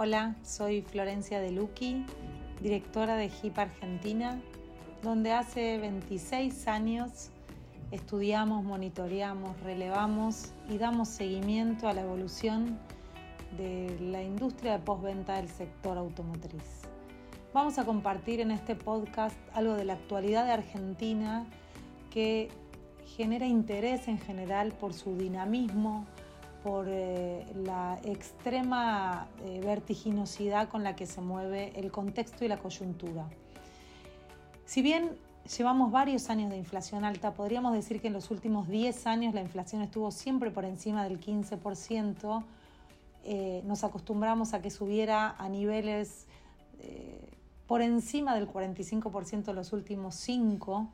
Hola, soy Florencia De Luqui, directora de HIP Argentina, donde hace 26 años estudiamos, monitoreamos, relevamos y damos seguimiento a la evolución de la industria de postventa del sector automotriz. Vamos a compartir en este podcast algo de la actualidad de Argentina que genera interés en general por su dinamismo, por eh, la extrema eh, vertiginosidad con la que se mueve el contexto y la coyuntura. Si bien llevamos varios años de inflación alta, podríamos decir que en los últimos 10 años la inflación estuvo siempre por encima del 15%, eh, nos acostumbramos a que subiera a niveles por encima del 45% en los últimos 5,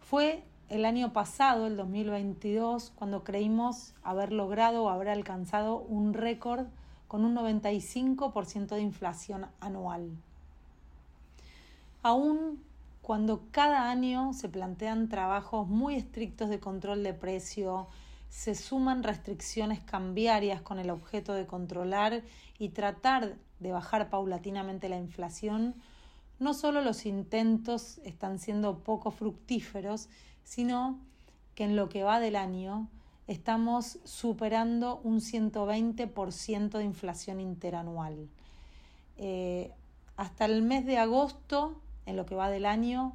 fue el año pasado, el 2022, cuando creímos haber logrado o haber alcanzado un récord con un 95% de inflación anual. Aún cuando cada año se plantean trabajos muy estrictos de control de precio, se suman restricciones cambiarias con el objeto de controlar y tratar de bajar paulatinamente la inflación, no solo los intentos están siendo poco fructíferos, sino que en lo que va del año estamos superando un 120% de inflación interanual. Eh, hasta el mes de agosto, en lo que va del año,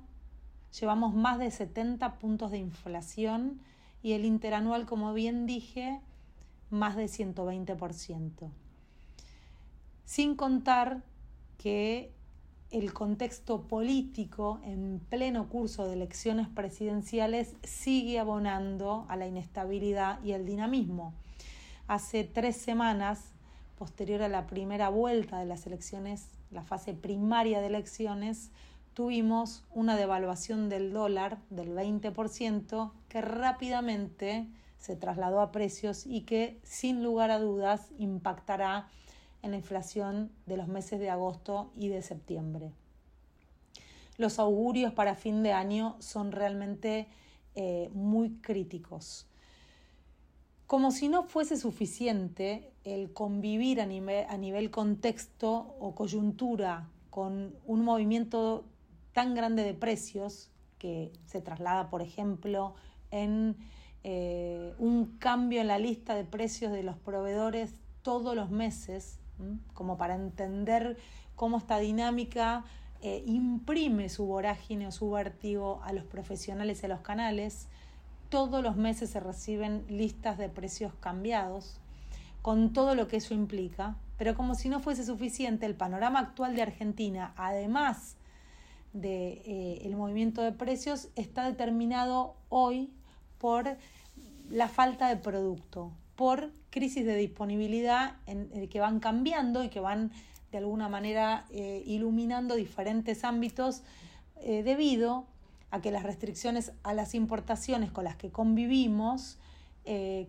llevamos más de 70 puntos de inflación y el interanual, como bien dije, más de 120%. Sin contar que el contexto político en pleno curso de elecciones presidenciales sigue abonando a la inestabilidad y el dinamismo. Hace tres semanas, posterior a la primera vuelta de las elecciones, la fase primaria de elecciones, tuvimos una devaluación del dólar del 20% que rápidamente se trasladó a precios y que sin lugar a dudas impactará en la inflación de los meses de agosto y de septiembre. Los augurios para fin de año son realmente eh, muy críticos. Como si no fuese suficiente el convivir a nivel, contexto o coyuntura con un movimiento tan grande de precios que se traslada, por ejemplo, en eh, un cambio en la lista de precios de los proveedores todos los meses como para entender cómo esta dinámica eh, imprime su vorágine o su vértigo a los profesionales y a los canales. Todos los meses se reciben listas de precios cambiados, con todo lo que eso implica, pero como si no fuese suficiente, el panorama actual de Argentina, además del de, eh, movimiento de precios, está determinado hoy por la falta de producto, por crisis de disponibilidad en, eh, que van cambiando y que van de alguna manera eh, iluminando diferentes ámbitos eh, debido a que las restricciones a las importaciones con las que convivimos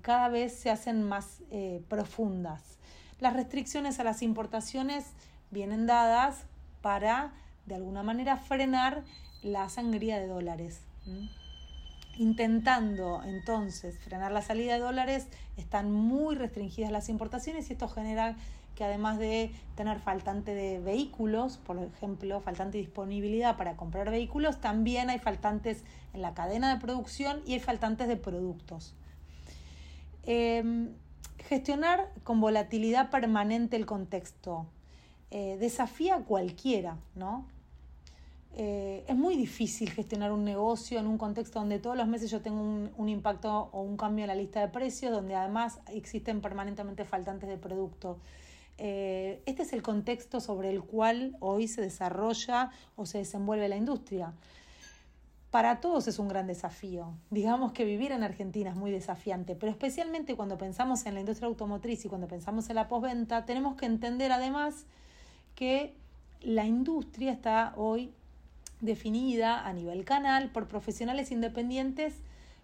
cada vez se hacen más profundas. Las restricciones a las importaciones vienen dadas para de alguna manera frenar la sangría de dólares intentando entonces frenar la salida de dólares, están muy restringidas las importaciones y esto genera que además de tener faltante de vehículos, por ejemplo, faltante disponibilidad para comprar vehículos, también hay faltantes en la cadena de producción y hay faltantes de productos. Em, gestionar con volatilidad permanente el contexto eh, desafía a cualquiera, ¿no? Eh, es muy difícil gestionar un negocio en un contexto donde todos los meses yo tengo un, impacto o un cambio en la lista de precios, donde además existen permanentemente faltantes de producto. Eh, este es el contexto sobre el cual hoy se desarrolla o se desenvuelve la industria. Para todos es un gran desafío. Digamos que vivir en Argentina es muy desafiante, pero especialmente cuando pensamos en la industria automotriz y cuando pensamos en la postventa, tenemos que entender además que la industria está hoy definida a nivel canal por profesionales independientes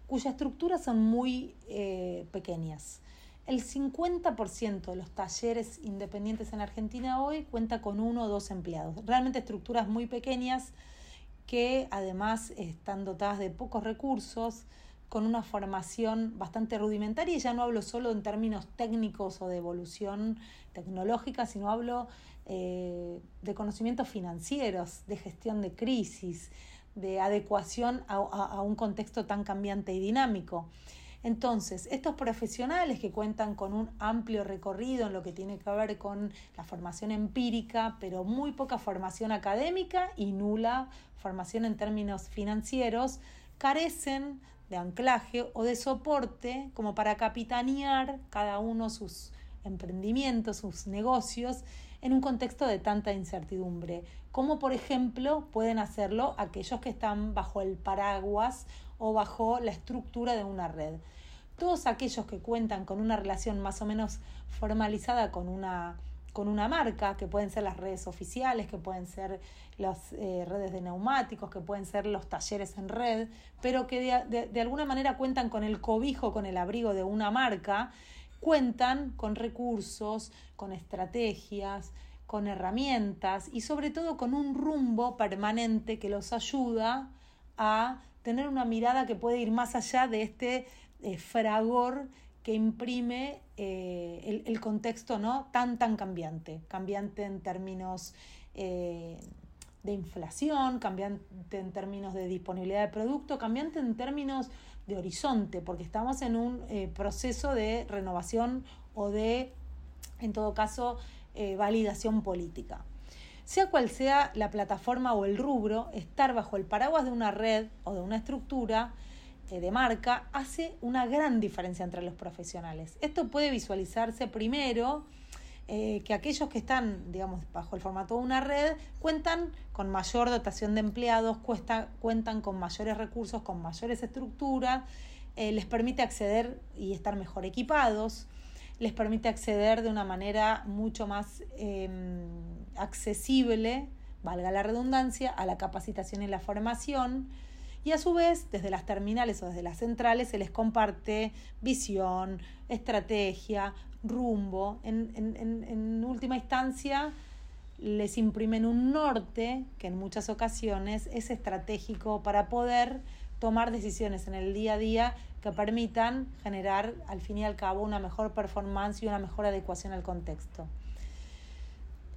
cuya estructuras son muy eh, pequeñas. El 50% de los talleres independientes en Argentina hoy cuenta con uno o dos empleados. Realmente estructuras muy pequeñas que además están dotadas de pocos recursos, con una formación bastante rudimentaria y ya no hablo solo en términos técnicos o de evolución tecnológica, sino hablo eh, de conocimientos financieros, de gestión de crisis, de adecuación a un contexto tan cambiante y dinámico. Entonces, estos profesionales que cuentan con un amplio recorrido en lo que tiene que ver con la formación empírica, pero muy poca formación académica y nula formación en términos financieros, carecen de anclaje o de soporte como para capitanear cada uno sus emprendimientos, sus negocios en un contexto de tanta incertidumbre, como por ejemplo pueden hacerlo aquellos que están bajo el paraguas o bajo la estructura de una red. Todos aquellos que cuentan con una relación más o menos formalizada con una, con una marca, que pueden ser las redes oficiales, que pueden ser las eh, redes de neumáticos, que pueden ser los talleres en red, pero que de alguna manera cuentan con el cobijo, con el abrigo de una marca, cuentan con recursos, con estrategias, con herramientas y sobre todo con un rumbo permanente que los ayuda a tener una mirada que puede ir más allá de este eh, fragor que imprime eh, el, contexto ¿no? tan, tan cambiante, cambiante en términos eh, de inflación, cambiante en términos de disponibilidad de producto, cambiante en términos de horizonte, porque estamos en un proceso de renovación o de, en todo caso, validación política. Sea cual sea la plataforma o el rubro, estar bajo el paraguas de una red o de una estructura eh, de marca hace una gran diferencia entre los profesionales. Esto puede visualizarse primero eh, que aquellos que están, digamos, bajo el formato de una red cuentan con mayor dotación de empleados, cuentan con mayores recursos, con mayores estructuras, eh, les permite acceder y estar mejor equipados les permite acceder de una manera mucho más em, accesible, valga la redundancia, a la capacitación y la formación. Y a su vez, desde las terminales o desde las centrales se les comparte visión, estrategia, rumbo. En, en última instancia, les imprimen un norte que en muchas ocasiones es estratégico para poder tomar decisiones en el día a día que permitan generar al fin y al cabo una mejor performance y una mejor adecuación al contexto.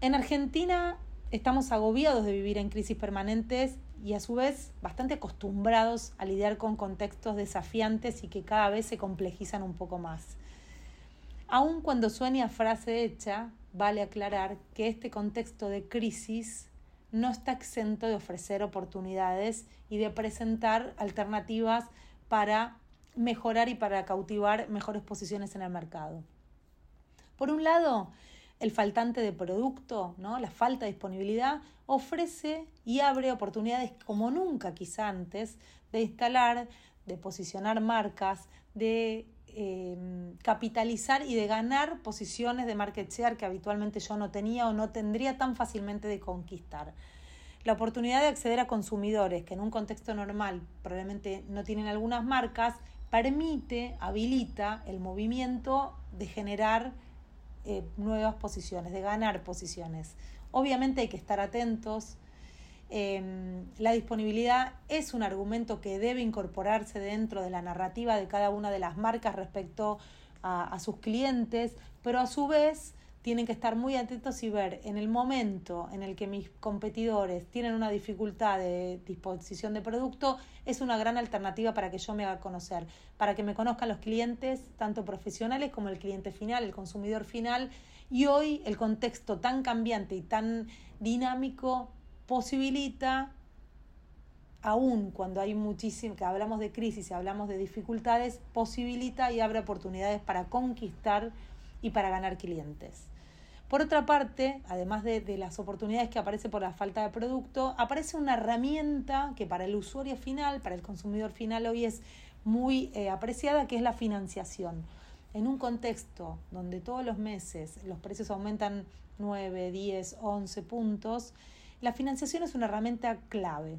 En Argentina estamos agobiados de vivir en crisis permanentes y a su vez bastante acostumbrados a lidiar con contextos desafiantes y que cada vez se complejizan un poco más. Aun cuando suene a frase hecha, vale aclarar que este contexto de crisis no está exento de ofrecer oportunidades y de presentar alternativas para mejorar y para cautivar mejores posiciones en el mercado. Por un lado, el faltante de producto, ¿no? la falta de disponibilidad, ofrece y abre oportunidades como nunca quizá antes de instalar, de posicionar marcas, de eh, capitalizar y de ganar posiciones de market share que habitualmente yo no tenía o no tendría tan fácilmente de conquistar. La oportunidad de acceder a consumidores que en un contexto normal probablemente no tienen algunas marcas permite, habilita el movimiento de generar eh, nuevas posiciones, de ganar posiciones. Obviamente hay que estar atentos. Em, la disponibilidad es un argumento que debe incorporarse dentro de la narrativa de cada una de las marcas respecto a sus clientes, pero a su vez tienen que estar muy atentos y ver en el momento en el que mis competidores tienen una dificultad de disposición de producto, es una gran alternativa para que yo me haga conocer, para que me conozcan los clientes, tanto profesionales como el cliente final, el consumidor final. Y hoy el contexto tan cambiante y tan dinámico posibilita aún cuando hay muchísimo, que hablamos de crisis y hablamos de dificultades, posibilita y abre oportunidades para conquistar y para ganar clientes. Por otra parte, además de, las oportunidades que aparece por la falta de producto, aparece una herramienta que para el usuario final, para el consumidor final hoy es muy eh, apreciada, que es la financiación. En un contexto donde todos los meses los precios aumentan 9, 10, 11 puntos, la financiación es una herramienta clave.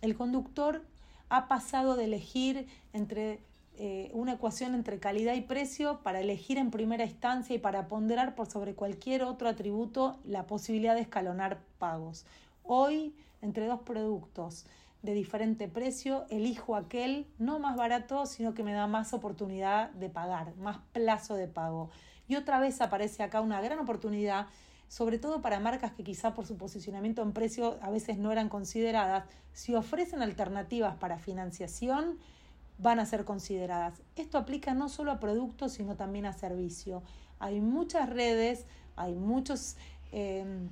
El conductor ha pasado de elegir entre eh, una ecuación entre calidad y precio para elegir en primera instancia y para ponderar por sobre cualquier otro atributo la posibilidad de escalonar pagos. Hoy, entre dos productos de diferente precio, elijo aquel no más barato, sino que me da más oportunidad de pagar, más plazo de pago. Y otra vez aparece acá una gran oportunidad, sobre todo para marcas que quizá por su posicionamiento en precio a veces no eran consideradas, si ofrecen alternativas para financiación, van a ser consideradas. Esto aplica no solo a productos, sino también a servicio. Hay muchas redes, hay muchos... Eh,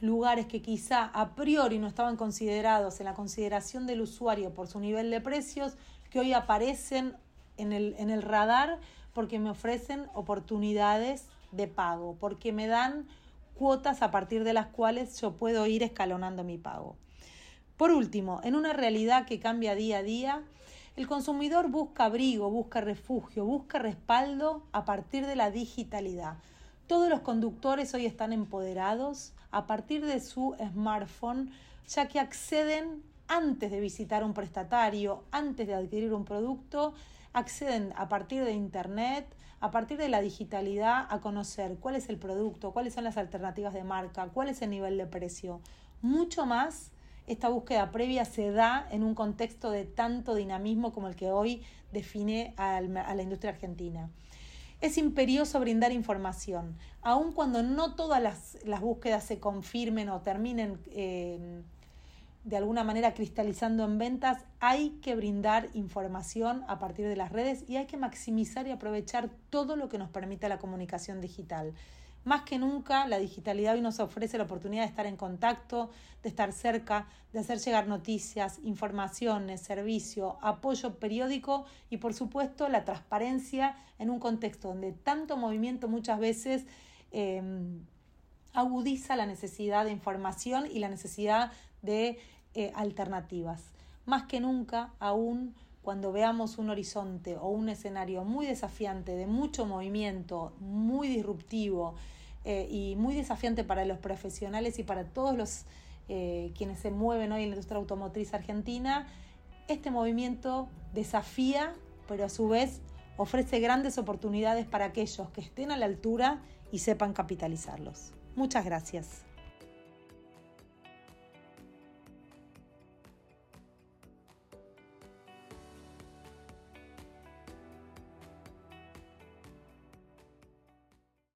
lugares que quizá a priori no estaban considerados en la consideración del usuario por su nivel de precios, que hoy aparecen en el, en el radar porque me ofrecen oportunidades de pago, porque me dan cuotas a partir de las cuales yo puedo ir escalonando mi pago. Por último, en una realidad que cambia día a día, el consumidor busca abrigo, busca refugio, busca respaldo a partir de la digitalidad. Todos los conductores hoy están empoderados a partir de su smartphone, ya que acceden antes de visitar un prestatario, antes de adquirir un producto, acceden a partir de Internet, a partir de la digitalidad, a conocer cuál es el producto, cuáles son las alternativas de marca, cuál es el nivel de precio. Mucho más, esta búsqueda previa se da en un contexto de tanto dinamismo como el que hoy define a la industria argentina. Es imperioso brindar información, aun cuando no todas las, búsquedas se confirmen o terminen eh, de alguna manera cristalizando en ventas, hay que brindar información a partir de las redes y hay que maximizar y aprovechar todo lo que nos permite la comunicación digital. Más que nunca, la digitalidad hoy nos ofrece la oportunidad de estar en contacto, de estar cerca, de hacer llegar noticias, informaciones, servicio, apoyo periódico y, por supuesto, la transparencia en un contexto donde tanto movimiento muchas veces em, agudiza la necesidad de información y la necesidad de eh, alternativas. Más que nunca, aún cuando veamos un horizonte o un escenario muy desafiante, de mucho movimiento, muy disruptivo, eh, y muy desafiante para los profesionales y para todos los eh, quienes se mueven hoy en la industria automotriz argentina. Este movimiento desafía, pero a su vez ofrece grandes oportunidades para aquellos que estén a la altura y sepan capitalizarlos. Muchas gracias.